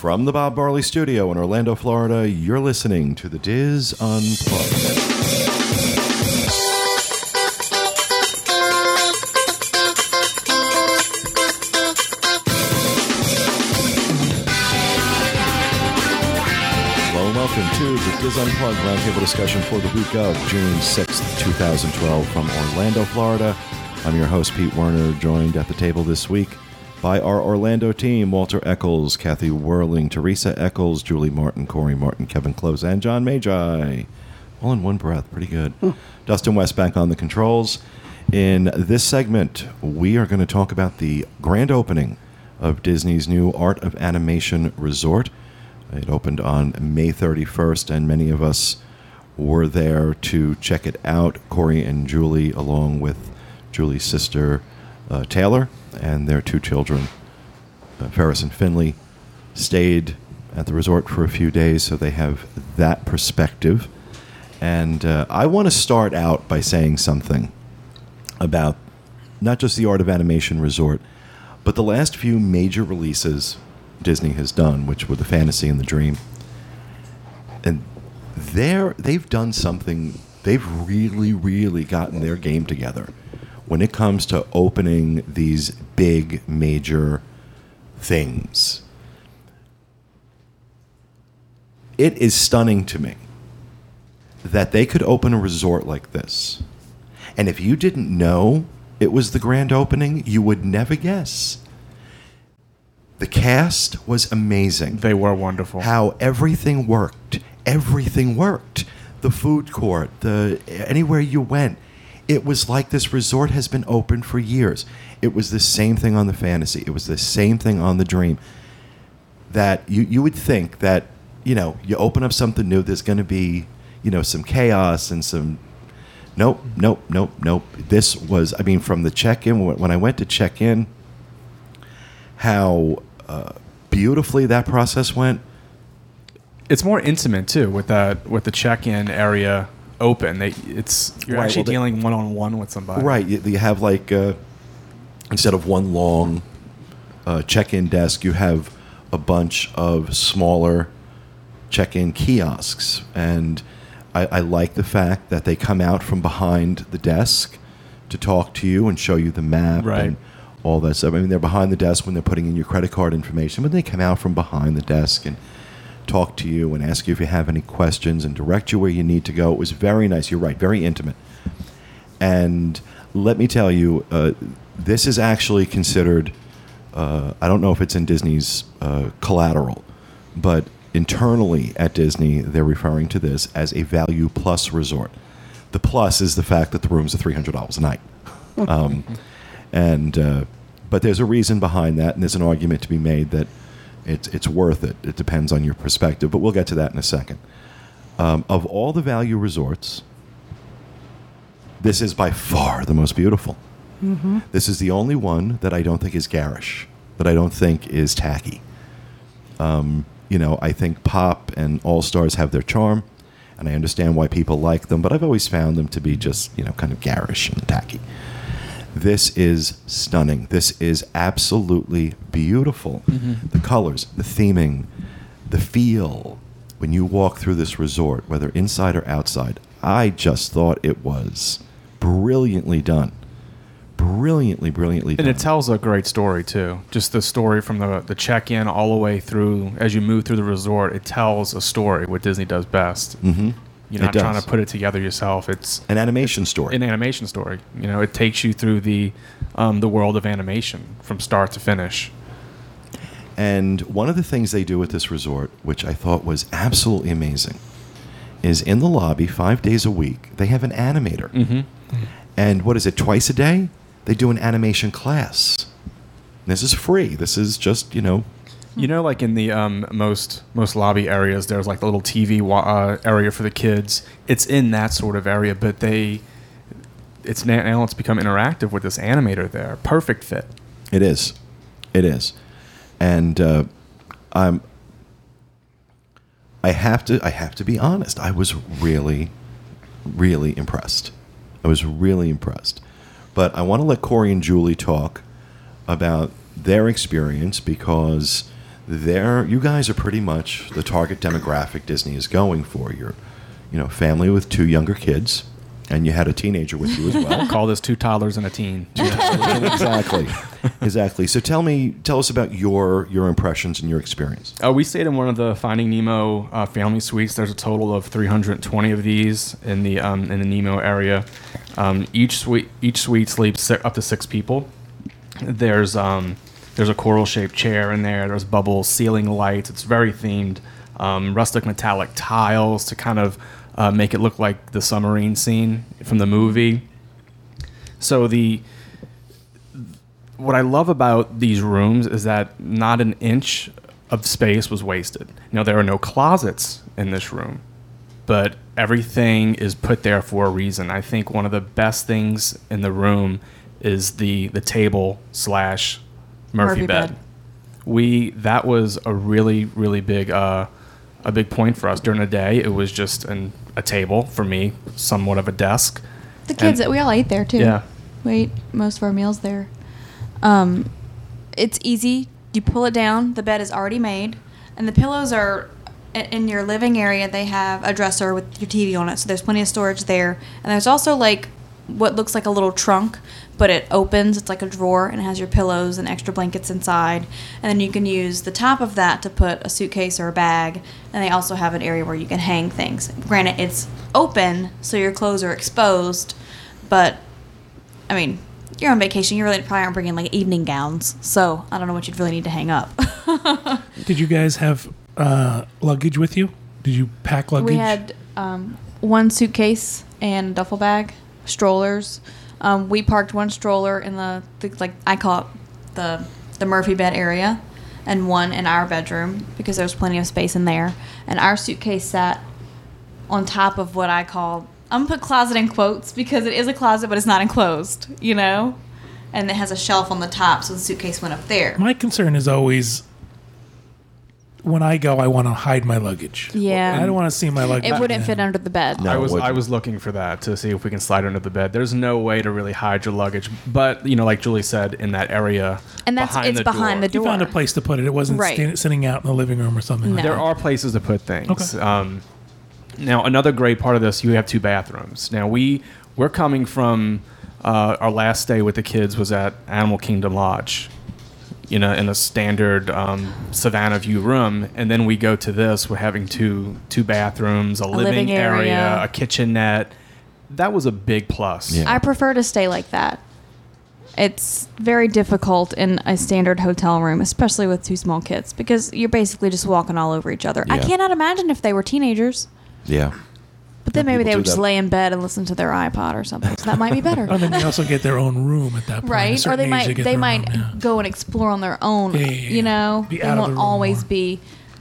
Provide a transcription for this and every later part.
From the Bob Barley Studio in Orlando, Florida, you're listening to the DIS Unplugged. Welcome to the DIS Unplugged roundtable discussion for the week of June 6th, 2012 from Orlando, Florida. I'm your host, Pete Werner, joined at the table this week by our Orlando team, Walter Eccles, Kathy Whirling, Teresa Eccles, Julie Martin, Corey Martin, Kevin Close, and John Magi. All in one breath. Pretty good. Dustin Westbank on the controls. In this segment, we are going to talk about the grand opening of Disney's new Art of Animation Resort. It opened on May 31st, and many of us were there to check it out. Corey and Julie, along with Julie's sister uh, Taylor and their two children, uh, Ferris and Finley, stayed at the resort for a few days, so they have that perspective. And uh, I want to start out by saying something about not just the Art of Animation Resort, but the last few major releases Disney has done, which were the Fantasy and the Dream. And they're, they've done something, they've really, really gotten their game together when it comes to opening these big, major things. It is stunning to me that they could open a resort like this. And if you didn't know it was the grand opening, you would never guess. The cast was amazing. They were wonderful. How everything worked. Everything worked. The food court, the anywhere you went, it was like this resort has been open for years. It was the same thing on the fantasy. It was the same thing on the dream. That you, you would think that, you know, you open up something new, there's going to be, you know, some chaos and some. Nope, nope, nope, nope. This was, I mean, from the check in, when I went to check in, how uh, beautifully that process went. It's more intimate too with that with the check-in area open. They it's you're Right, actually well, they- dealing one on one with somebody. Right. You, you have like uh, instead of one long uh, check-in desk, you have a bunch of smaller check-in kiosks, and I, I like the fact that they come out from behind the desk to talk to you and show you the map Right. and all that stuff. I mean, they're behind the desk when they're putting in your credit card information, but they come out from behind the desk and talk to you and ask you if you have any questions and direct you where you need to go. It was very nice. You're right, very intimate. And let me tell you, uh, this is actually considered. Uh, I don't know if it's in Disney's uh, collateral, but internally at Disney, they're referring to this as a value plus resort. The plus is the fact that the rooms are three hundred dollars a night, um, and uh, but there's a reason behind that, and there's an argument to be made that it's it's worth it. It depends on your perspective, but we'll get to that in a second. Um, of all the value resorts, this is by far the most beautiful. This is the only one that I don't think is garish, that I don't think is tacky. Um, you know, I think Pop and All Stars have their charm, and I understand why people like them, but I've always found them to be just, you know, kind of garish and tacky. This is stunning. This is absolutely beautiful. The colors, the theming, the feel. When you walk through this resort, whether inside or outside, I just thought it was brilliantly done. Brilliantly, brilliantly done. And it tells a great story too. Just the story from the the check-in all the way through as you move through the resort. It tells a story. What Disney does best. mm-hmm. You're not trying to put it together yourself. It's An animation story. an animation story. You know, it takes you through the um, the world of animation from start to finish. And one of the things they do at this resort, which I thought was absolutely amazing, is in the lobby five days a week, they have an animator. Mm-hmm. And what is it, twice a day? They do an animation class. This is free. This is just, you know, You know, like in the um, most most lobby areas, there's like the little TV wa- uh, area for the kids. It's in that sort of area, but they, it's now, it's become interactive with this animator there. Perfect fit. it is. It is. And uh, I'm. I have to. I have to be honest. I was really, really impressed. I was really impressed. But I want to let Corey and Julie talk about their experience because there you guys are pretty much the target demographic Disney is going for. You're, you know, family with two younger kids, and you had a teenager with you as well. Call this two toddlers and a teen. exactly, exactly. So tell me, tell us about your your impressions and your experience. Uh, we stayed in one of the Finding Nemo uh, family suites. There's a total of 320 of these in the um, in the Nemo area. Um, each suite each suite sleeps up to six people. There's um, there's a coral shaped chair in there. There's bubble ceiling lights. It's very themed. Um, rustic metallic tiles to kind of uh, make it look like the submarine scene from the movie. So the what I love about these rooms is that not an inch of space was wasted. Now there are no closets in this room, but everything is put there for a reason. I think one of the best things in the room is the the table slash Murphy, Murphy bed. bed. We that was a really really big uh, a big point for us during the day. It was just an, a table for me, somewhat of a desk. The kids, And- we all ate there too. Yeah. We ate most of our meals there. Um, it's easy. You pull it down. The bed is already made, and the pillows are in your living area. They have a dresser with your TV on it, so there's plenty of storage there. And there's also like what looks like a little trunk, but it opens. It's like a drawer, and it has your pillows and extra blankets inside. And then you can use the top of that to put a suitcase or a bag. And they also have an area where you can hang things. Granted, it's open, so your clothes are exposed, but I mean, you're on vacation. You really probably aren't bringing like evening gowns, so I don't know what you'd really need to hang up. Did you guys have uh, luggage with you? Did you pack luggage? we had um, one suitcase and duffel bag, strollers. Um, we parked one stroller in the, the like I call it the the Murphy bed area, and one in our bedroom because there was plenty of space in there. And our suitcase sat on top of what I call I'm gonna put closet in quotes because it is a closet, but it's not enclosed, you know. And it has a shelf on the top, so the suitcase went up there. My concern is always when I go, I want to hide my luggage. Yeah. I don't want to see my luggage. It wouldn't fit under the bed. No. I was I was looking for that to see if we can slide under the bed. There's no way to really hide your luggage, but you know, like Julie said, in that area, And that's- behind it's the behind door, the You found a place to put it. It wasn't Right. sta- sitting out in the living room or something. like There are places to put things. Okay. Um, now, another great part of this, you have two bathrooms. Now we we're coming from uh, our last stay with the kids was at Animal Kingdom Lodge. You know, in a standard um, Savannah view room, and then we go to this. We're having two two bathrooms, a, living, living area, area. a kitchenette. That was a big plus. Yeah. I prefer to stay like that. It's very difficult in a standard hotel room, especially with two small kids, because you're basically just walking all over each other. I cannot imagine if they were teenagers, Yeah. But then maybe they would just that. lay in bed and listen to their iPod or something. So that might be better. And then they also get their own room at that point. Right? Or they might get they might own, yeah. go and explore on their own. Yeah, yeah, yeah. You know, Be they out won't the room always more. be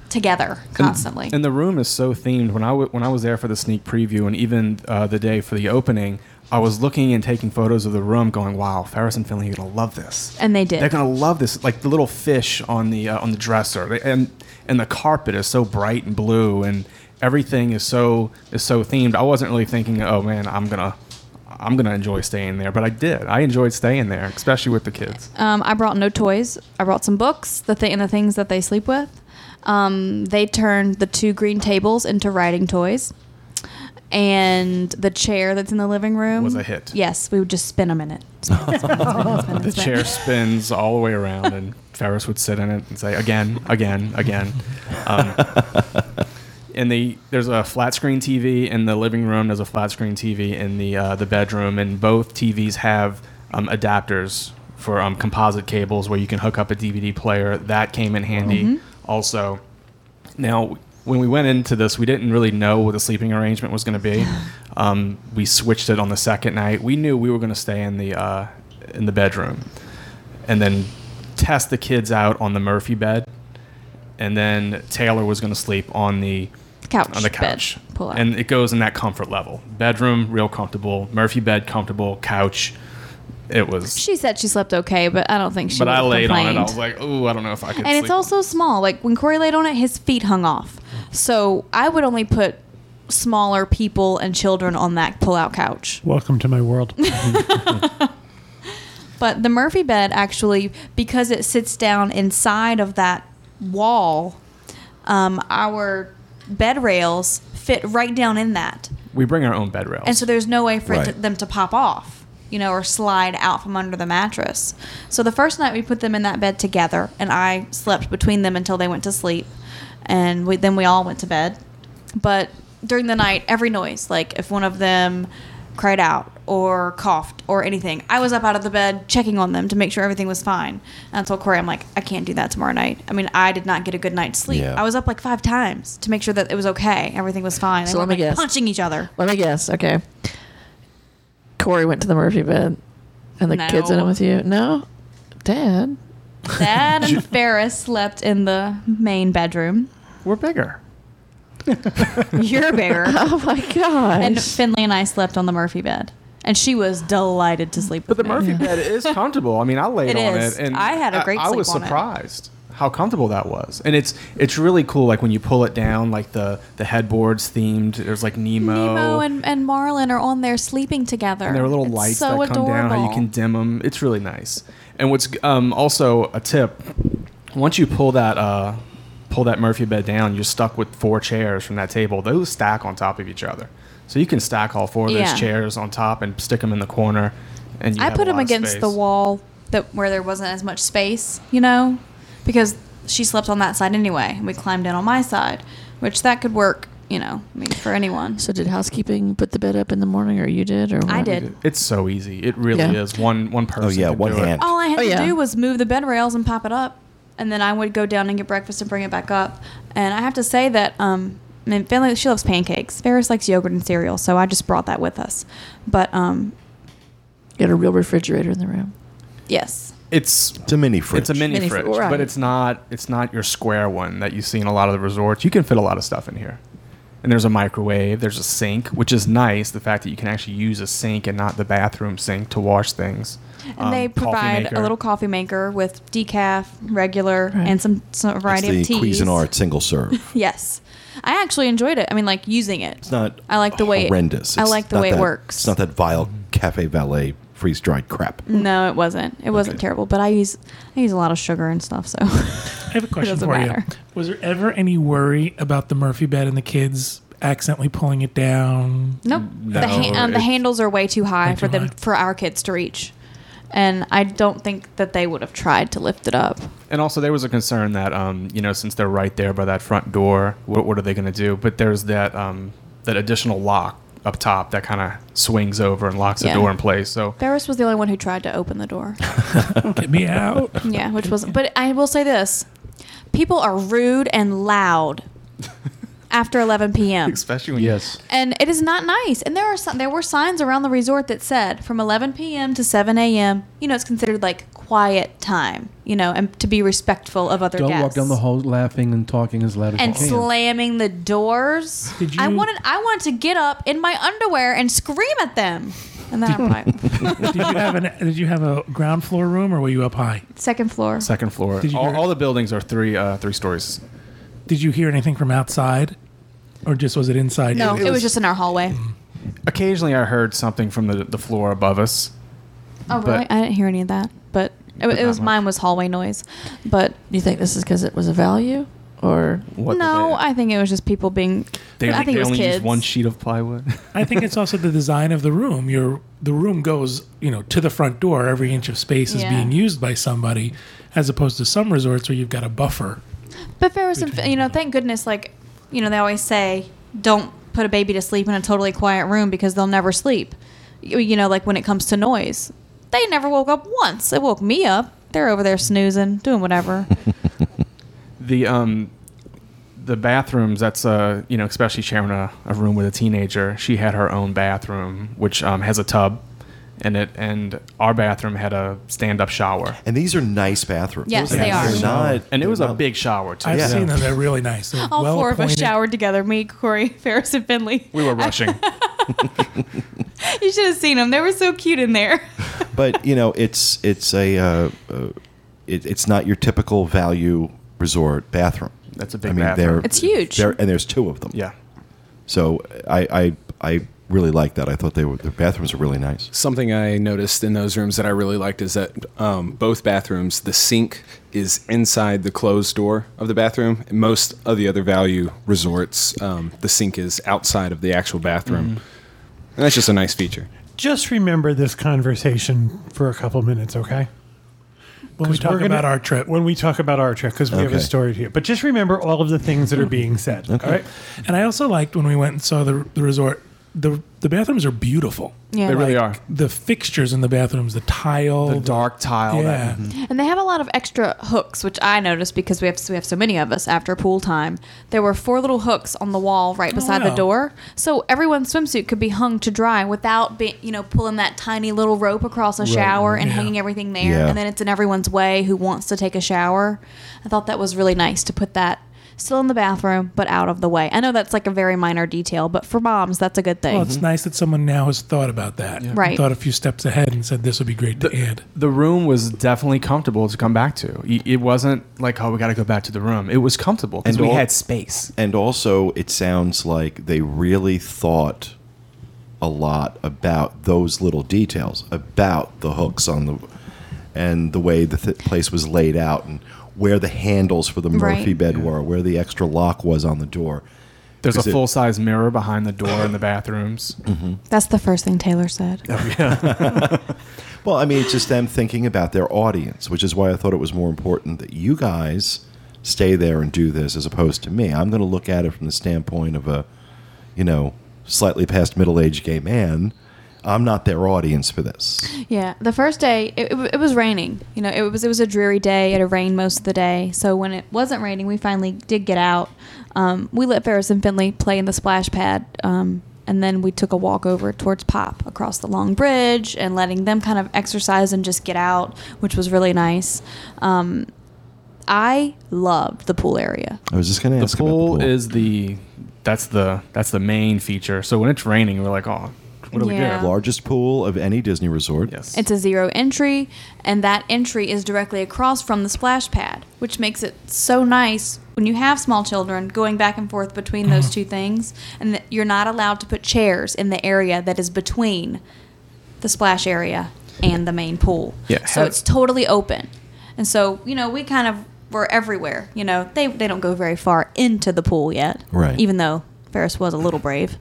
together constantly. And the room is so themed. When I w- when I was there for the sneak preview, and even uh, the day for the opening, I was looking and taking photos of the room, going, "Wow, Ferris and Finley are gonna love this." And they did. They're gonna love this. Like the little fish on the uh, on the dresser, They- and and the carpet is so bright and blue, and everything is so is so themed. I wasn't really thinking, "Oh man, I'm gonna." I'm gonna enjoy staying there, but I did. I enjoyed staying there, especially with the kids. Um, I brought no toys. I brought some books, the thing and the things that they sleep with. Um, they turned the two green tables into writing toys, and the chair that's in the living room Was a hit. Yes, we would just spin them in it. Spin spin spin spin The spin chair spins all the way around, and Ferris would sit in it and say, "Again, again, again." Um, and the there's a flat screen TV in the living room. There's a flat screen TV in the uh, the bedroom, and both TVs have um, adapters for um, composite cables where you can hook up a DVD player. That came in handy also. Now, when we went into this, we didn't really know what the sleeping arrangement was going to be. Um, we switched it on the second night. We knew we were going to stay in the uh, in the bedroom, and then test the kids out on the Murphy bed, and then Taylor was going to sleep on the couch on the couch. pull out. And it goes in that comfort level. Bedroom, real comfortable. Murphy bed, comfortable. Couch, it was. she said she slept okay, but I don't think she. but I laid on it. I was like, ooh, I don't know if I could. and it's also small. Like when Corey laid on it, his feet hung off. So I would only put smaller people and children on that pull-out couch. Welcome to my world. But the Murphy bed actually, because it sits down inside of that wall, um, our bed rails fit right down in that, We bring our own bed rails. and so there's no way for it to, them to pop off, you know, or slide out from under the mattress. So the first night we put them in that bed together, and I slept between them until they went to sleep, and we, then we all went to bed. But during the night, every noise, like if one of them cried out or coughed or anything, I was up out of the bed checking on them to make sure everything was fine. And I told Corey, I'm like, I can't do that tomorrow night. I mean, I did not get a good night's sleep. Yeah. I was up like five times to make sure that it was okay, everything was fine. They So let weren't, me like, guess. punching each other. Let me guess. Okay. Corey went to the Murphy bed, and the No. kids in it with you. No, Dad. Dad and Ferris slept in the main bedroom. We're bigger. You're bigger. Oh my god! and Finley and I slept on the Murphy bed. And she was delighted to sleep But with the me. Murphy bed is comfortable. I mean, I laid It on is. it, and I had a great I, I was sleep on it. surprised how comfortable that was, and it's it's really cool. Like when you pull it down, like the the headboards themed. There's like Nemo, Nemo and, and Marlin are on there sleeping together. and there are little It's lights so that come down. How you can dim them. It's really nice. And what's um, also a tip: once you pull that uh, pull that Murphy bed down, you're stuck with four chairs from that table. Those stack on top of each other, so you can stack all four of those Yeah. chairs on top and stick them in the corner. And you I put a him lot of against the wall that where there wasn't as much space, you know, because she slept on that side anyway, and we climbed in on my side, which that could work, you know, I mean, for anyone. so did housekeeping put the bed up in the morning, or you did, or I did. It's so easy. It really Yeah. is. One one person. Oh, yeah, one do it. hand. All I had Oh, to yeah. do was move the bed rails and pop it up, and then I would go down and get breakfast and bring it back up. And I have to say that um, I mean, Finley she loves pancakes. Ferris likes yogurt and cereal, so I just brought that with us. But um, You got a real refrigerator in the room. yes, It's It's a mini fridge. it's a mini, Mini fridge, fr- right. but it's not it's not your square one that you see in a lot of the resorts. You can fit a lot of stuff in here. And there's a microwave. There's a sink, which is nice. The fact that you can actually use a sink and not the bathroom sink to wash things. And Um, they provide a little coffee maker with decaf, regular, Right. and some some variety the of teas. The Cuisinart single serve. Yes, I actually enjoyed it. I mean, like using it. It's not. I like the way it- horrendous. I like the not way it works. It's not that vile cafe valet freeze dried crap. No, it wasn't. It wasn't terrible, but I use I use a lot of sugar and stuff, so I have a question for matter. you. Was there ever any worry about the Murphy bed and the kids accidentally pulling it down? Nope. No, the ha- um, the handles are way too high Way for them high. for our kids to reach, and I don't think that they would have tried to lift it up. And also, there was a concern that, um, you know, since they're right there by that front door, what, what are they going to do? But there's that um, that additional lock up top that kind of swings over and locks Yeah. the door in place. So Ferris was the only one who tried to open the door. Get me out. yeah, which wasn't. But I will say this: people are rude and loud after 11 p.m. especially when Yes. and it is not nice. And there are some, there were signs around the resort that said from 11 p.m. to 7 a.m. You know, it's considered like quiet time. You know, and to be respectful of other guests. Don't guests. walk down the hall laughing and talking as loud as and you can. slamming the doors. Did you? I wanted I wanted to get up in my underwear and scream at them. And then I'm like, did you have an Did you have a ground floor room or were you up high? second floor. second floor. Did you All, hear- all the buildings are three uh, three stories. Did you hear anything from outside, or just was it inside? No, It it, was, was- just in our hallway. Occasionally, I heard something from the the floor above us. Oh, really? I didn't hear any of that. But it, But it was much. mine was hallway noise. But Do you think this is because it was a value, or What did no, they, I think it was just people being. they, I think they it was only kids. used one sheet of plywood. I think it's also the design of the room. Your the room goes, you know, to the front door. Every inch of space is Yeah. being used by somebody, as opposed to some resorts where you've got a buffer. But Ferris and you know, thank goodness, like you know, they always say, don't put a baby to sleep in a totally quiet room because they'll never sleep. You, you know, like when it comes to noise, they never woke up once. They woke me up. They're over there snoozing, doing whatever. the um the bathrooms that's uh you know especially sharing a, a room with a teenager she had her own bathroom which um, has a tub in it and our bathroom had a stand-up shower And these are nice bathrooms. Yes, They're they are. not, and it was they're a big shower too I've Yeah. seen them; they're really nice. They're All well four of us appointed. showered together. Me, Corey, Ferris, and Finley. we were rushing You should have seen them. They were so cute in there. but you know, it's it's a uh, uh, it, it's not your typical value resort bathroom. That's a big I mean, bathroom. they're It's huge. They're, and there's two of them. yeah So I I I really liked that. I thought they were the bathrooms were really nice. Something I noticed in those rooms that I really liked is that um, both bathrooms, the sink is inside the closed door of the bathroom. In most of the other value resorts, um, the sink is outside of the actual bathroom. And that's just a nice feature. Just remember this conversation for a couple minutes, okay? When we talk gonna- about our trip. When we talk about our trip, because we have a Okay. story here. But just remember all of the things that are being said. Okay. All right. And I also liked when we went and saw the the resort. The the bathrooms are beautiful. Yeah. They really are. The fixtures in the bathrooms, the tile, The dark tile. Yeah. That, And they have a lot of extra hooks, which I noticed because we have we have so many of us after pool time. There were four little hooks on the wall right beside the oh, wow. door, so everyone's swimsuit could be hung to dry without being, you know, pulling that tiny little rope across a shower and Yeah. hanging everything there. Yeah. And then it's in everyone's way who wants to take a shower. I thought that was really nice to put that still in the bathroom but out of the way. I know that's like a very minor detail, but for moms, that's a good thing. Well, it's mm-hmm. nice that someone now has thought about that. Right. Thought a few steps ahead and said this would be great to add. the room was definitely comfortable to come back to. It wasn't like, oh, we got to go back to the room. It was comfortable because we all- had space. And also, it sounds like they really thought a lot about those little details, about the hooks on the, and the way the th- place was laid out, and where the handles for the Murphy Right. bed were, where the extra lock was on the door. There's a full size mirror behind the door in the bathrooms. Mm-hmm. that's the first thing Taylor said. Oh, yeah. Well, I mean, it's just them thinking about their audience, which is why I thought it was more important that you guys stay there and do this as opposed to me. I'm going to look at it from the standpoint of a, you know, slightly past middle aged gay man. I'm not their audience for this. Yeah, the first day it, it, it was raining. You know, it was it was a dreary day. It had rained most of the day. So when it wasn't raining, we finally did get out. Um, we let Ferris and Finley play in the splash pad, um, and then we took a walk over towards Pop across the long bridge and letting them kind of exercise and just get out, which was really nice. Um, I loved the pool area. I was just going to The ask pool, about the pool. is the that's the that's the main feature. So when it's raining, we're like, oh, what do we Yeah. do? largest pool of any Disney resort. Yes. It's a zero entry, and that entry is directly across from the splash pad, which makes it so nice when you have small children going back and forth between those two things, and that you're not allowed to put chairs in the area that is between the splash area and the main pool. Yeah, So it's totally open. And so, you know, we kind of were everywhere. You know, they, they don't go very far into the pool yet. Right. Even though Ferris was a little brave.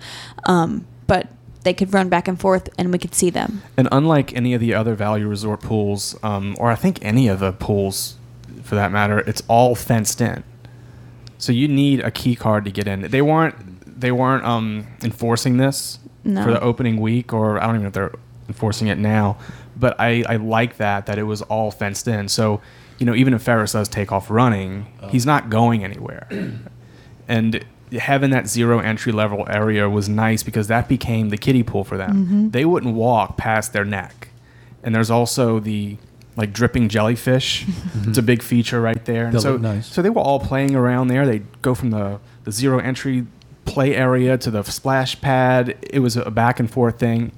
Um, but they could run back and forth and we could see them. And unlike any of the other value resort pools, um, or I think any of the pools for that matter, it's all fenced in. So you need a key card to get in. They weren't they weren't um, enforcing this No. for the opening week, or I don't even know if they're enforcing it now. But I, I like that that it was all fenced in. So you know, even if Ferris does take off running, he's not going anywhere. and having that zero entry level area was nice because that became the kiddie pool for them. Mm-hmm. They wouldn't walk past their neck. And there's also the like dripping jellyfish. it's a big feature right there. And They so, nice. so they were all playing around there. They go from the, the zero entry play area to the splash pad. It was a back and forth thing.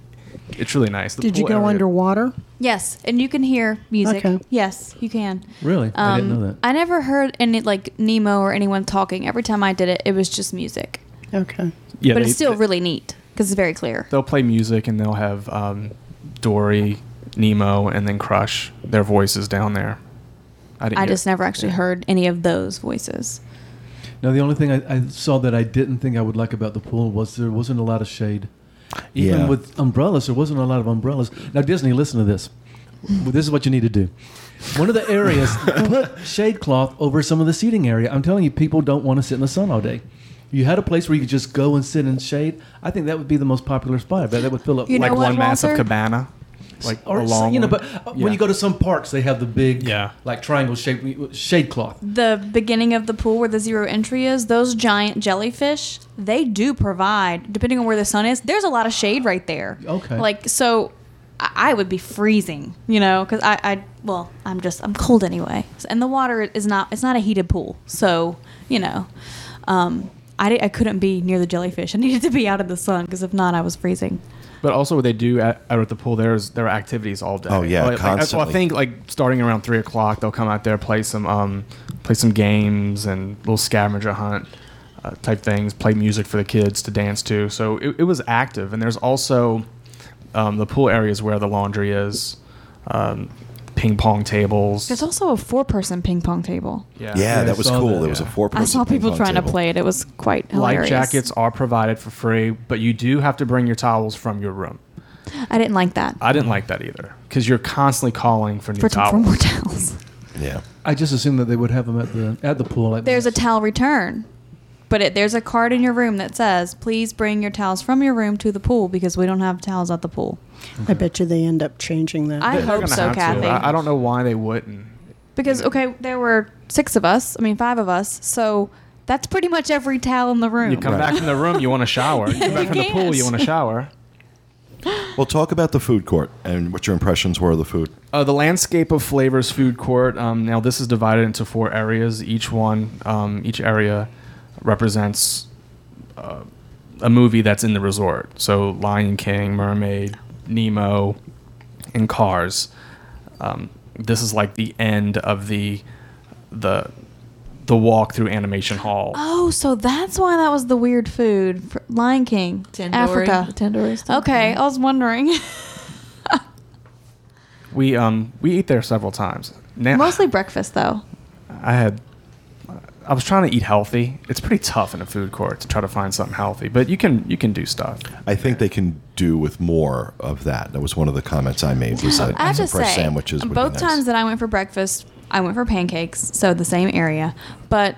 It's really nice. The Did you go area- underwater? Yes, and you can hear music. Okay. Yes, you can. Really? I didn't Um, know that. I never heard any like Nemo or anyone talking. Every time I did it, it was just music. Okay. Yeah, but they- it's still they- really neat because it's very clear. they'll play music and they'll have um, Dory, Nemo, and then Crush. Their voices down there. didn't I hear- just never actually heard any of those voices. Now, the only thing I, I saw that I didn't think I would like about the pool was there wasn't a lot of shade. Even Yeah. with umbrellas, there wasn't a lot of umbrellas. Now, Disney, listen to this. This is what you need to do. One of the areas, put shade cloth over some of the seating area. I'm telling you, people don't want to sit in the sun all day. You had a place where you could just go and sit in shade. I think that would be the most popular spot. I bet that would fill up. You like what, one massive Walter? cabana, like or a long. you know, one. but uh, Yeah. when you go to some parks, they have the big, Yeah. like triangle shaped shade cloth. The beginning of the pool where the zero entry is, those giant jellyfish, they do provide, depending on where the sun is, there's a lot of shade right there. Okay. Like, so I I would be freezing, you know, because I, I, well, I'm just, I'm cold anyway. And the water is not, it's not a heated pool. So, you know, um, I, I couldn't be near the jellyfish. I needed to be out of the sun because if not, I was freezing. But also, what they do at, out at the pool, there's there are activities all day. Oh, yeah, Like- like, I- well, I think like starting around three o'clock, they'll come out there play some um, play some games and little scavenger hunt. uh, type things, play music for the kids to dance to. So it, it was active, and there's also um, the pool areas where the laundry is, um, ping pong tables. There's also a four-person ping pong table. yeah, Yeah, I that was cool. that, There was a yeah. four person. I saw people trying to play it. It was quite Life hilarious. jackets are provided for free, but you do have to bring your towels from your room. I didn't like that. I didn't like that either because you're constantly calling for new for, towels. for more towels. Yeah. I just assumed that they would have them at the at the pool. Like There's a towel return, but it, there's a card in your room that says, "Please bring your towels from your room to the pool because we don't have towels at the pool." I bet you they end up changing that. I They're hope gonna so, have to. Kathy. I, I don't know why they wouldn't. Because okay, there were six of us. I mean, five of us. So that's pretty much every towel in the room. You come back from the room, you want to shower. You come back from the pool, you want to shower. Well, talk about the food court and what your impressions were of the food. Uh, the landscape of flavors food court. Um, now this is divided into four areas. Each one, um, each area represents uh, a movie that's in the resort. So Lion King, Mermaid, Nemo, and Cars. Um, this is like the end of the the the walk through animation hall. Oh, so that's why that was the weird food. For Lion King, Tandoori. Africa. The tandoori. Okay, I was wondering. We um we eat there several times. Now, Mostly breakfast though. I had I was trying to eat healthy. It's pretty tough in a food court to try to find something healthy, but you can you can do stuff. I think they can do with more of that. That was one of the comments I made. Was that I have some to fresh say, sandwiches both nice. times that I went for breakfast, I went for pancakes, so the same area, but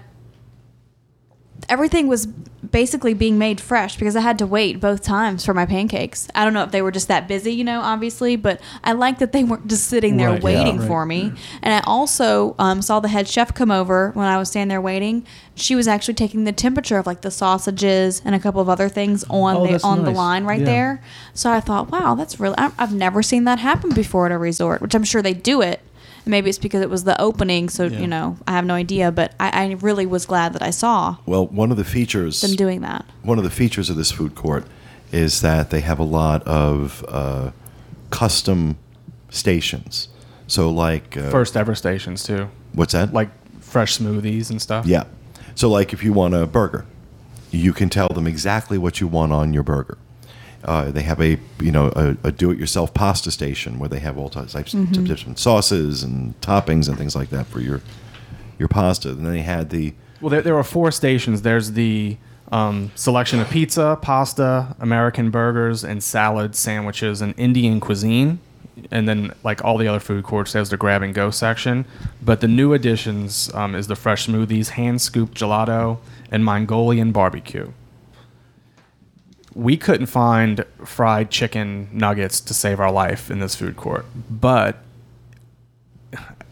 everything was basically being made fresh because I had to wait both times for my pancakes. I don't know if they were just that busy, you know, obviously, but I like that they weren't just sitting there Right, waiting yeah. for me. And I also um, saw the head chef come over when I was standing there waiting. She was actually taking the temperature of like the sausages and a couple of other things on Oh, the on the line right Yeah. there. So I thought, wow, that's really. I- I've never seen that happen before at a resort, which I'm sure they do it. Maybe it's because it was the opening, so Yeah. you know I have no idea. But I, I really was glad that I saw well, one of the features them doing that. one of the features of this food court is that they have a lot of uh, custom stations. So, like uh, First ever stations too, what's that? like fresh smoothies and stuff. yeah. So, like if you want a burger, you can tell them exactly what you want on your burger. Uh, they have a you know a, a do-it-yourself pasta station where they have all types Mm-hmm. of different sauces and toppings and things like that for your your pasta. And then they had the Well, there, there are four stations. There's the um, selection of pizza, pasta, American burgers, and salads, sandwiches, and Indian cuisine. And then, like all the other food courts, there's the grab and go section. But the new additions um, is the fresh smoothies, hand scooped gelato, and Mongolian barbecue. We couldn't find fried chicken nuggets to save our life in this food court, but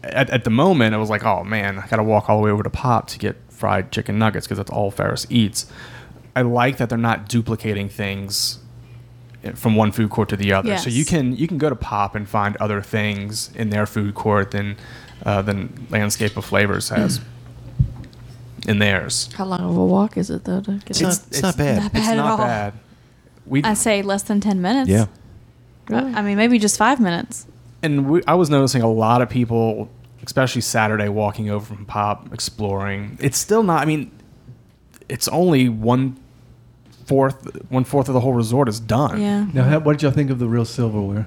at, at the moment, I was like, oh man, I got to walk all the way over to Pop to get fried chicken nuggets because that's all Ferris eats. I like that they're not duplicating things from one food court to the other. So you can you can go to Pop and find other things in their food court than uh, than Landscape of Flavors has in theirs. How long of a walk is it though? To get It's to- not- it's not bad. Not It's bad at not all. bad. We I say less than ten minutes. yeah. I I mean, maybe just five minutes. and we, I was noticing a lot of people, especially Saturday, walking over from Pop, exploring. It's still not. I mean, it's only one fourth, one fourth of the whole resort is done. Yeah. Now, how, what did y'all think of the real silverware,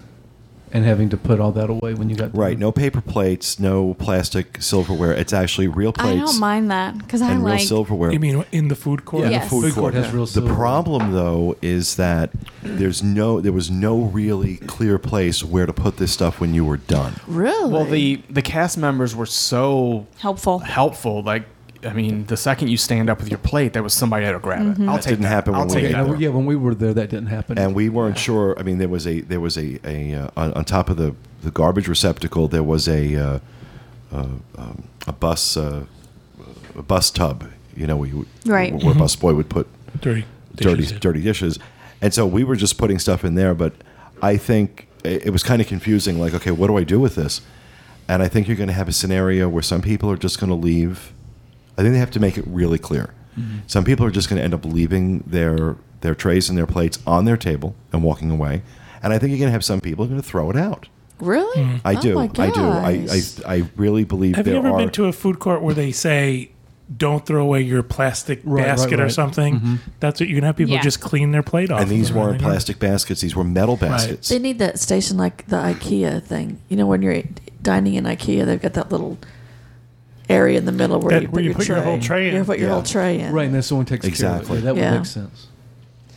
and having to put all that away when you got done? Right. No paper plates, no plastic silverware. It's actually real I plates don't mind that because I and real silverware. You mean in the food court? Yeah, Yes. the food, Food court. court has real The problem, though, is that there's no there was no really clear place where to put this stuff when you were done. really? Well, the the cast members were so helpful. helpful. Like, I mean, the second you stand up with your plate, there was somebody there to grab Mm-hmm. it. I'll That take didn't that. happen I'll when we take ate that. there. Yeah, when we were there, that didn't happen. And we weren't sure. I mean, there was a there was a, a uh, on, on top of the, the garbage receptacle there was a uh, uh, um, a bus uh, a bus tub. You know, we, Right. where bus boy would put Dirty. dirty dishes. dirty dishes, and so we were just putting stuff in there. But I think it, it was kind of confusing. Like, okay, what do I do with this? And I think you're going to have a scenario where some people are just going to leave. I think they have to make it really clear. Some people are just going to end up leaving their their trays and their plates on their table and walking away. And I think you're going to have some people going to throw it out. really? Mm. I Oh do. my I do. I, do. I. I really believe Have there you ever are. been to a food court where they say don't throw away your plastic Right, right, basket or right. something. That's what you can have people Yeah. just clean their plate off. and these of weren't everything. plastic baskets; these were metal baskets. They need that station like the IKEA thing. You know, when you're dining in IKEA, they've got that little area in the middle where That- you put, where you your, put tray. your whole tray in. You put your Yeah. whole tray in. Right, and then someone takes care Exactly. of it. Yeah, that Yeah. would make sense.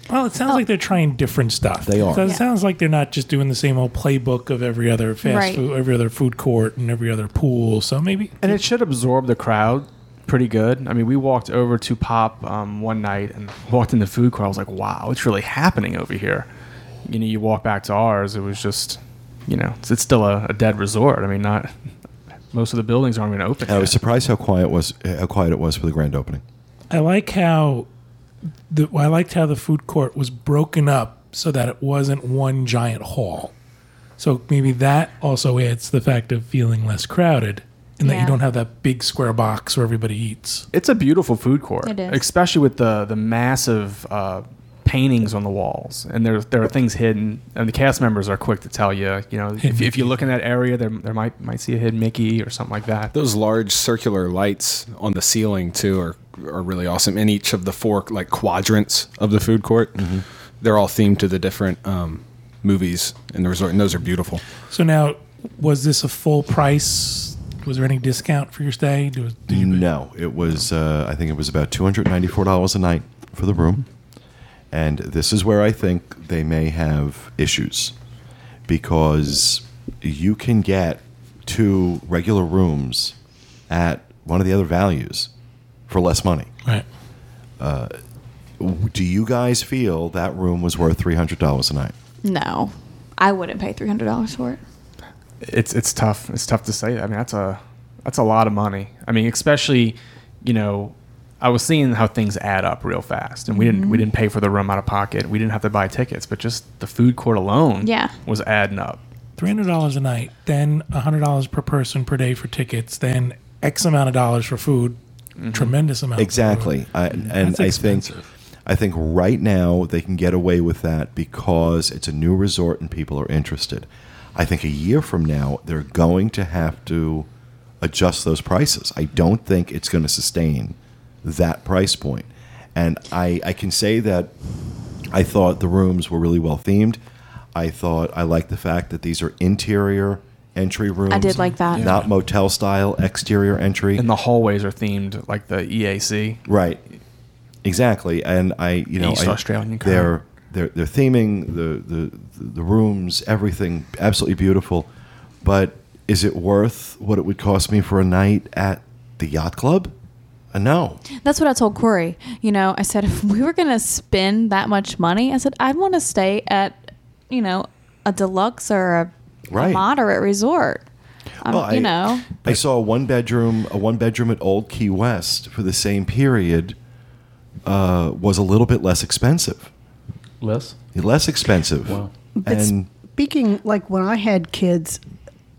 Well, it sounds like they're trying different stuff. They are. So it Yeah. sounds like they're not just doing the same old playbook of every other fast Right. food, every other food court, and every other pool. So maybe And it should absorb the crowd pretty good. I mean, we walked over to Pop um, one night and walked in the food court. I was like, wow, it's really happening over here? You know, you walk back to ours, it was just, you know, it's, it's still a, a dead resort. I mean, not most of the buildings aren't even open. I was yet. surprised how quiet was how quiet it was for the grand opening. I like how the I liked how the food court was broken up so that it wasn't one giant hall. So maybe that also adds the fact of feeling less crowded, and that you don't have that big square box where everybody eats. It's a beautiful food court, It is. especially with the the massive uh, paintings on the walls, and there there are things hidden, and the cast members are quick to tell you. You know, if, if you look in that area, there there might might see a hidden Mickey or something like that. Those large circular lights on the ceiling too are are really awesome. In each of the four like quadrants of the food court, they're all themed to the different um, movies in the resort, and those are beautiful. So now, was this a full price? Was there any discount for your stay? Do- did you- No, it was. Uh, I think it was about two hundred ninety-four dollars a night for the room, and this is where I think they may have issues, because you can get two regular rooms at one of the other values for less money. Right. Uh, do you guys feel that room was worth three hundred dollars a night? No, I wouldn't pay three hundred dollars for it. it's it's tough. It's tough to say. I mean, that's a that's a lot of money. I mean, especially you know, I was seeing how things add up real fast, and we didn't we mm-hmm. didn't pay for the room out of pocket. We didn't have to buy tickets, but just the food court alone, Yeah. was adding up. Three hundred dollars a night, then hundred dollars per person per day for tickets, then X amount of dollars for food. Mm-hmm. Tremendous amount. of Exactly, food. I, mm-hmm. and That's I think. I think right now they can get away with that because it's a new resort and people are interested. I think a year from now they're going to have to adjust those prices. I don't think it's going to sustain that price point. And I, I can say that I thought the rooms were really well themed. I thought I liked the fact that these are interior entry rooms. I did like that. Not motel style exterior entry. And the hallways are themed like the EAC. Right. Exactly. And I, you know, East I- Australian they're they're they're theming the, the the rooms, everything absolutely beautiful. But is it worth what it would cost me for a night at the yacht club? Uh, no. That's what I told Corey. You know, I said if we were gonna spend that much money, I said I'd want to stay at, you know, a deluxe or a, a moderate resort. Um, Well, you I- know, I saw a one bedroom a one bedroom at Old Key West for the same period uh, was a little bit less expensive. Less? Less expensive. Wow. But And speaking like when I had kids,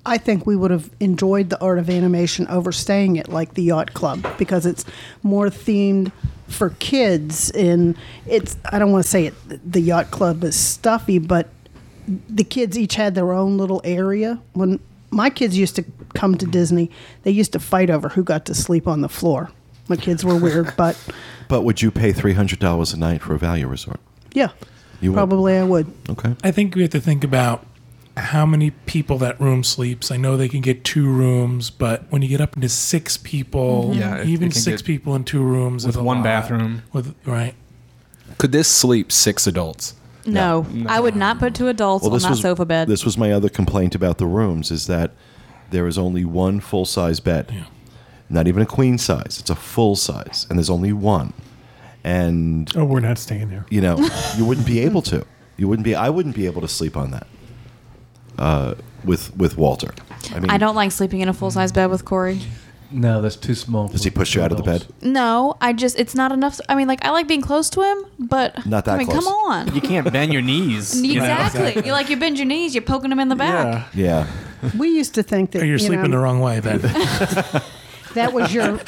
I think we would have enjoyed the art of animation overstaying it, like the yacht club because it's more themed for kids and it's I don't want to say it the yacht club is stuffy but the kids each had their own little area when my kids used to come to Disney they used to fight over who got to sleep on the floor my kids were weird but but would you pay three hundred dollars a night for a value resort? yeah You would. probably I would Okay. I think we have to think about how many people that room sleeps. I know they can get two rooms, but when you get up into six people, mm-hmm. Yeah, even six people in two rooms with is a one lot. bathroom. With right, Could this sleep six adults? no, I would not put two adults on that sofa bed. This was my other complaint about the rooms is that there is only one full size bed. Yeah. Not even a queen size. It's a full size, and there's only one. And Oh, we're not staying there. you know, you wouldn't be able to. You wouldn't be. I wouldn't be able to sleep on that uh, with with Walter. I mean, I don't like sleeping in a full size bed with Corey. No, that's too small. Does he push you out of the bed? No, I just it's not enough. I mean, like I like being close to him, but Not that I mean, close. come on. You can't bend your knees. you know? exactly. You like you bend your knees, you're poking him in the back. Yeah. Yeah. we used to think that or you're you sleeping know, the wrong way. Then That was your.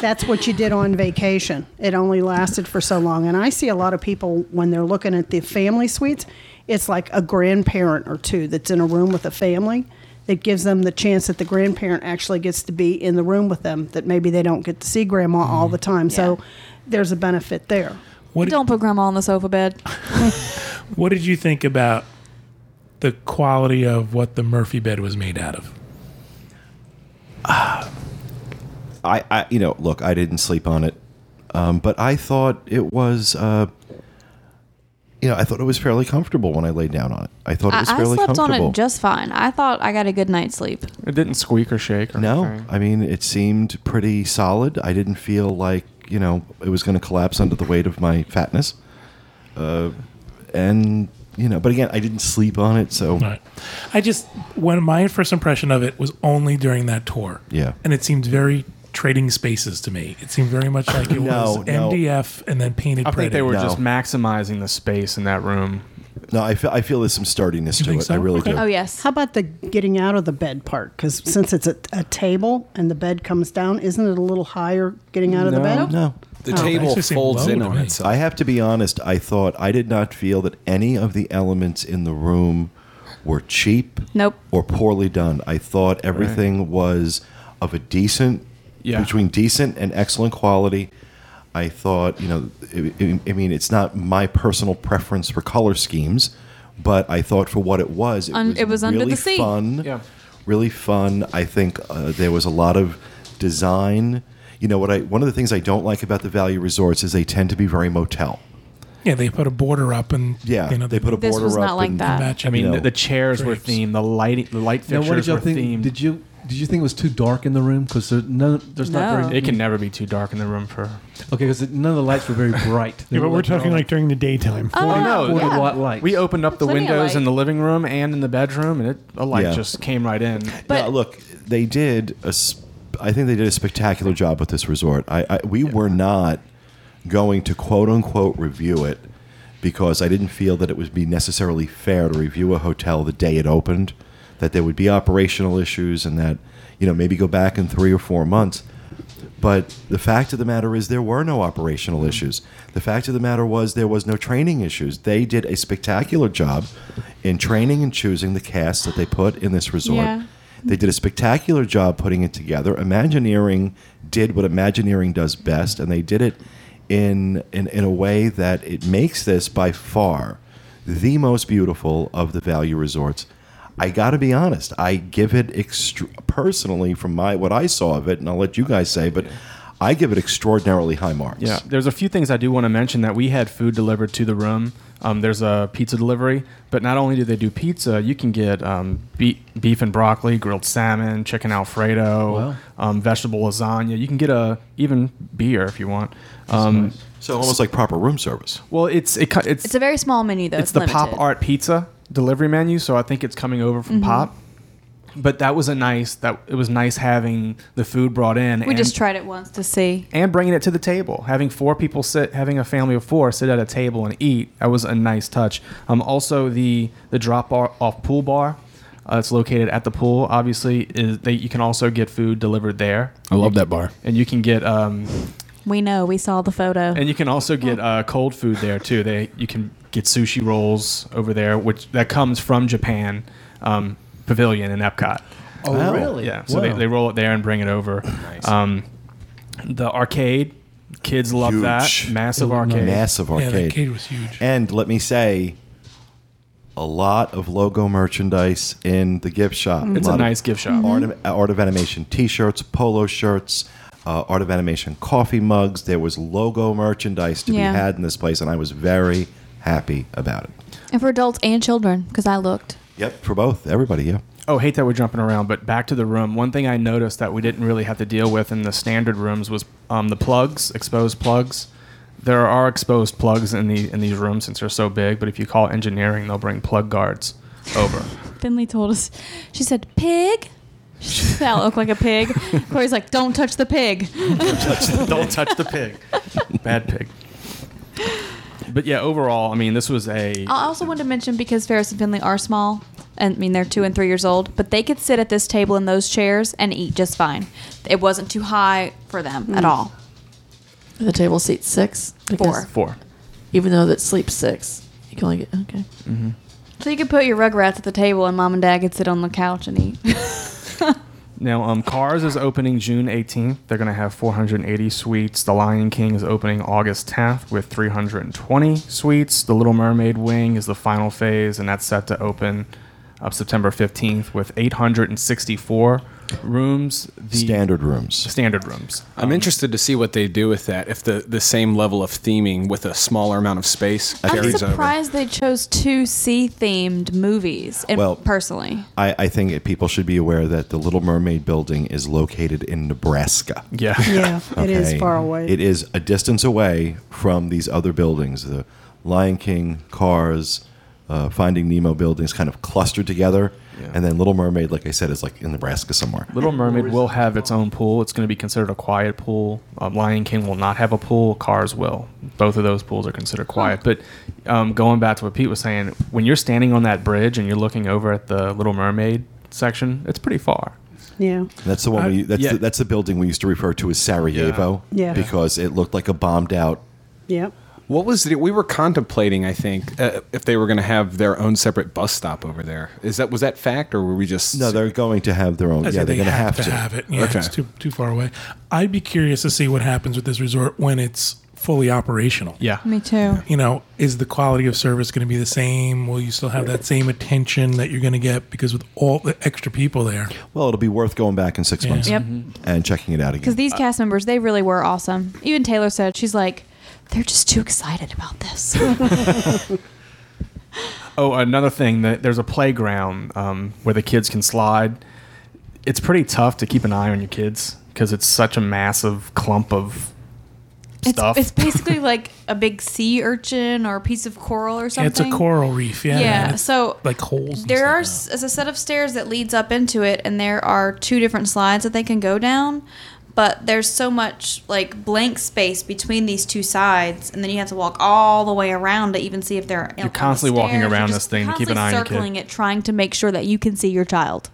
that's what you did on vacation. It only lasted for so long. And I see a lot of people when they're looking at the family suites, it's like a grandparent or two that's in a room with a family. that gives them the chance that the grandparent actually gets to be in the room with them that maybe they don't get to see grandma all the time. So there's a benefit there. What Don't put grandma on the sofa bed. what did you think about the quality of what the Murphy bed was made out of? I, I you know, look, I didn't sleep on it, um, but I thought it was, uh, you know, I thought it was fairly comfortable when I laid down on it. I thought it I, was I fairly slept on comfortable. it just fine. I thought I got a good night's sleep. It didn't squeak or shake or no, anything. I mean, it seemed pretty solid. I didn't feel like you know it was going to collapse under the weight of my fatness, uh, and you know, but again, I didn't sleep on it, so Right. I just when my first impression of it was only during that tour. Yeah. And it seemed very trading spaces to me. It seemed very much like it No, was no. MDF and then painted I think they were No. just maximizing the space in that room. no, I feel I feel there's some sturdiness You to it. so? I really Okay. do. Oh yes. How about the getting out of the bed part? Because since it's a, a table and the bed comes down, isn't it a little higher getting out of the bed? No, The Oh. table folds in on itself. I have to be honest. I thought I did not feel that any of the elements in the room were cheap Nope. or poorly done. I thought everything was of a decent, Yeah. between decent and excellent quality. I thought, you know, I, I- I mean, it's not my personal preference for color schemes, but I thought for what it was, it Un- was, it was under really the sea. fun. Yeah. Really fun. I think uh, there was a lot of design. You know what I? One of the things I don't like about the value resorts is they tend to be very motel. yeah, they put a border up and Yeah, you know, they put a This border was up not like and- that. match I mean, You know, the, the chairs were themed. The lighting, the light Now, fixtures what did y'all were think? themed. Did you did you think it was too dark in the room? Because there, no, there's not No. very. it can never be too dark in the room for. Okay, because none of the lights were very bright. Yeah, but were we're talking like during the daytime. Oh, no, forty yeah. watt lights. We opened up the Plenty of windows in the living room and in the bedroom, and it, a light Yeah. just came right in. But- Now, look, they did. A, s- I think they did a spectacular job with this resort. I, I we were not going to quote unquote review it because I didn't feel that it would be necessarily fair to review a hotel the day it opened. That there would be operational issues, and that you know maybe go back in three or four months. But the fact of the matter is, there were no operational issues. The fact of the matter was, there was no training issues. They did a spectacular job in training and choosing the cast that they put in this resort. Yeah. They did a spectacular job putting it together. Imagineering did what Imagineering does best, and they did it in, in, in a way that it makes this by far the most beautiful of the value resorts. I got to be honest. I give it extra- personally from my what I saw of it, and I'll let you guys say, but I give it extraordinarily high marks. Yeah, there's a few things I do want to mention that we had food delivered to the room. Um, there's a pizza delivery, but not only do they do pizza, you can get um, be- beef and broccoli, grilled salmon, chicken alfredo, Wow. um, vegetable lasagna. You can get a even beer if you want. Um, So almost like proper room service. Well, it's it, it's It's a very small menu though. it's the pop art pizza delivery menu, so I think it's coming over from Mm-hmm. Pop. But that was a nice that it was nice having the food brought in. We and, just tried it once to see. and bringing it to the table. Having four people sit, having a family of four sit at a table and eat. That was a nice touch. Um, also the the drop bar, off pool bar. Uh, it's located at the pool. Obviously, is they, you can also get food delivered there, I love that bar. and you can get um, We know. We saw the photo. and you can also get uh, cold food there too. They you can get sushi rolls over there, which that comes from Japan um, Pavilion in Epcot. Oh, Wow. really? Yeah, so they, Wow. they roll it there and bring it over. Um, the arcade, kids love that massive arcade. Massive Yeah, arcade. the arcade was huge. And let me say, a lot of logo merchandise in the gift shop. It's a lot of nice gift shop. Art of, Art of Animation T-shirts, polo shirts, uh, Art of Animation coffee mugs. There was logo merchandise to Yeah. be had in this place, and I was very happy about it. and for adults and children, because I looked. Yep, for both, everybody. Yeah. Oh, hate that we're jumping around, but back to the room. One thing I noticed that we didn't really have to deal with in the standard rooms was um, the plugs, exposed plugs. There are exposed plugs in the in these rooms since they're so big. But if you call engineering, they'll bring plug guards over. Finley told us. She said, "Pig." She said, I look like a pig. Corey's like, "Don't touch the pig." Don't touch the pig. Bad pig. But yeah, overall, I mean, this was a I also wanted to mention because Ferris and Finley are small, and I mean they're two and three years old, but they could sit at this table in those chairs and eat just fine. It wasn't too high for them at all. The table seats six. Four. four. Even though that sleeps six, you can only get okay. Mm-hmm. So you could put your Rugrats at the table, and mom and dad could sit on the couch and eat. Now, um, Cars is opening June 18th. They're going to have 480 suites. The Lion King is opening August 10th with 320 suites. The Little Mermaid Wing is the final phase, and that's set to open up September 15th with 864 rooms. The Standard rooms. standard rooms. I'm um, interested to see what they do with that. If the, the same level of theming with a smaller amount of space I'm carries over. surprised they chose two sea-themed movies. And Well- personally, I, I think that people should be aware that the Little Mermaid building is located in Nebraska. Yeah. Yeah, it is Okay? far away. It is a distance away from these other buildings. The Lion King, Cars, uh, Finding Nemo buildings kind of clustered together. Yeah. And then Little Mermaid, like I said, is like in Nebraska somewhere. Little Mermaid will have its own pool. It's going to be considered a quiet pool. Um, Lion King will not have a pool. Cars will. Both of those pools are considered quiet. But um, going back to what Pete was saying, when you're standing on that bridge and you're looking over at the Little Mermaid section, it's pretty far. yeah. That's the one. We, that's yeah. the, that's the building we used to refer to as Sarajevo. Yeah. Yeah. Because it looked like a bombed out. Yeah. What was it? We were contemplating, I think, uh, if they were going to have their own separate bus stop over there. Is that was that fact, or were we just No, they're going to have their own. I yeah, they're they going to have, have to to have it. Yeah, Okay. it's too too far away. I'd be curious to see what happens with this resort when it's fully operational. Yeah. me too. You know, is the quality of service going to be the same? Will you still have that same attention that you're going to get because with all the extra people there? Well, it'll be worth going back in six Yeah. months Yep. and checking it out again. Because these cast members, they really were awesome. Even Taylor said, she's like, they're just too excited about this. Oh, another thing that there's a playground um, where the kids can slide. It's pretty tough to keep an eye on your kids because it's such a massive clump of it's, stuff. it's basically like a big sea urchin or a piece of coral or something. it's a coral reef. Yeah. Yeah, so like holes. and there are stuff. s- a set of stairs that leads up into it, and there are two different slides that they can go down. But there's so much like blank space between these two sides, and then you have to walk all the way around to even see if they're. You're constantly walking You're around just this thing to keep an eye on your kid. circling it, trying to make sure that you can see your child.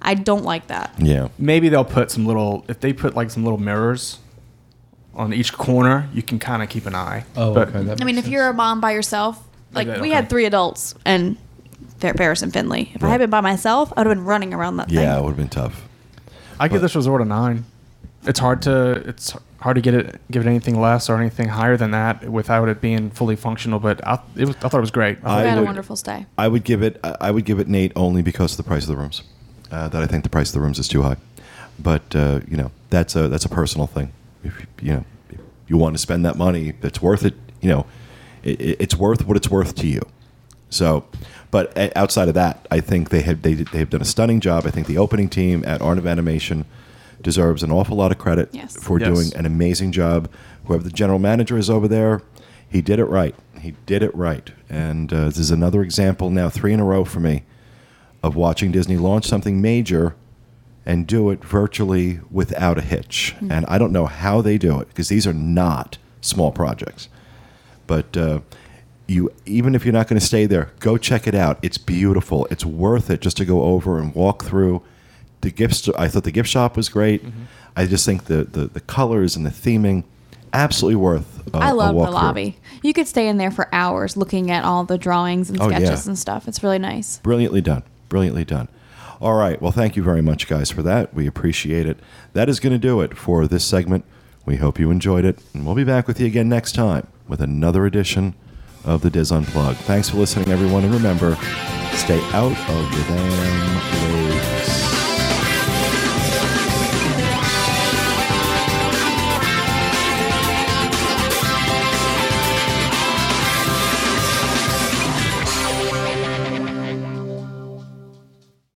I don't like that. yeah. maybe they'll put some little if they put like some little mirrors on each corner you can kind of keep an eye Oh, But okay. That I mean, makes if you're a mom by yourself, like Okay, we had three adults and Fair Paris and Finley. If I had been by myself, I would have been running around that Yeah, it would have been tough. i give this resort a nine it's hard to it's hard to get it give it anything less or anything higher than that without it being fully functional but i, it was, I thought it was great We I had a wonderful stay. I would give it. I would give it an eight only because of the price of the rooms. Uh, that I think the price of the rooms is too high. But uh, you know, that's a that's a personal thing. If you know, if you want to spend that money, it's worth it. You know, it, it- it's worth what it's worth to you. So, but uh, outside of that, I think they have they they have done a stunning job. I think the opening team at Art of Animation deserves an awful lot of credit Yes. for Yes. doing an amazing job. Whoever the general manager is over there, he did it right. He did it right. And uh, this is another example now, three in a row for me, of watching Disney launch something major and do it virtually without a hitch. And I don't know how they do it because these are not small projects. But uh, you, even if you're not going to stay there, go check it out. It's beautiful. It's worth it just to go over and walk through. The gift. sto- I thought the gift shop was great. Mm-hmm. I just think the, the the colors and the theming, absolutely worth. A, I a love the walk through. lobby. You could stay in there for hours looking at all the drawings and Oh, yeah. sketches and stuff. It's really nice. Brilliantly done. Brilliantly done. All right. Well, thank you very much, guys, for that. We appreciate it. That is going to do it for this segment. We hope you enjoyed it, and we'll be back with you again next time with another edition of the DIS Unplugged. Thanks for listening, everyone, and remember, stay out of the damn lakes.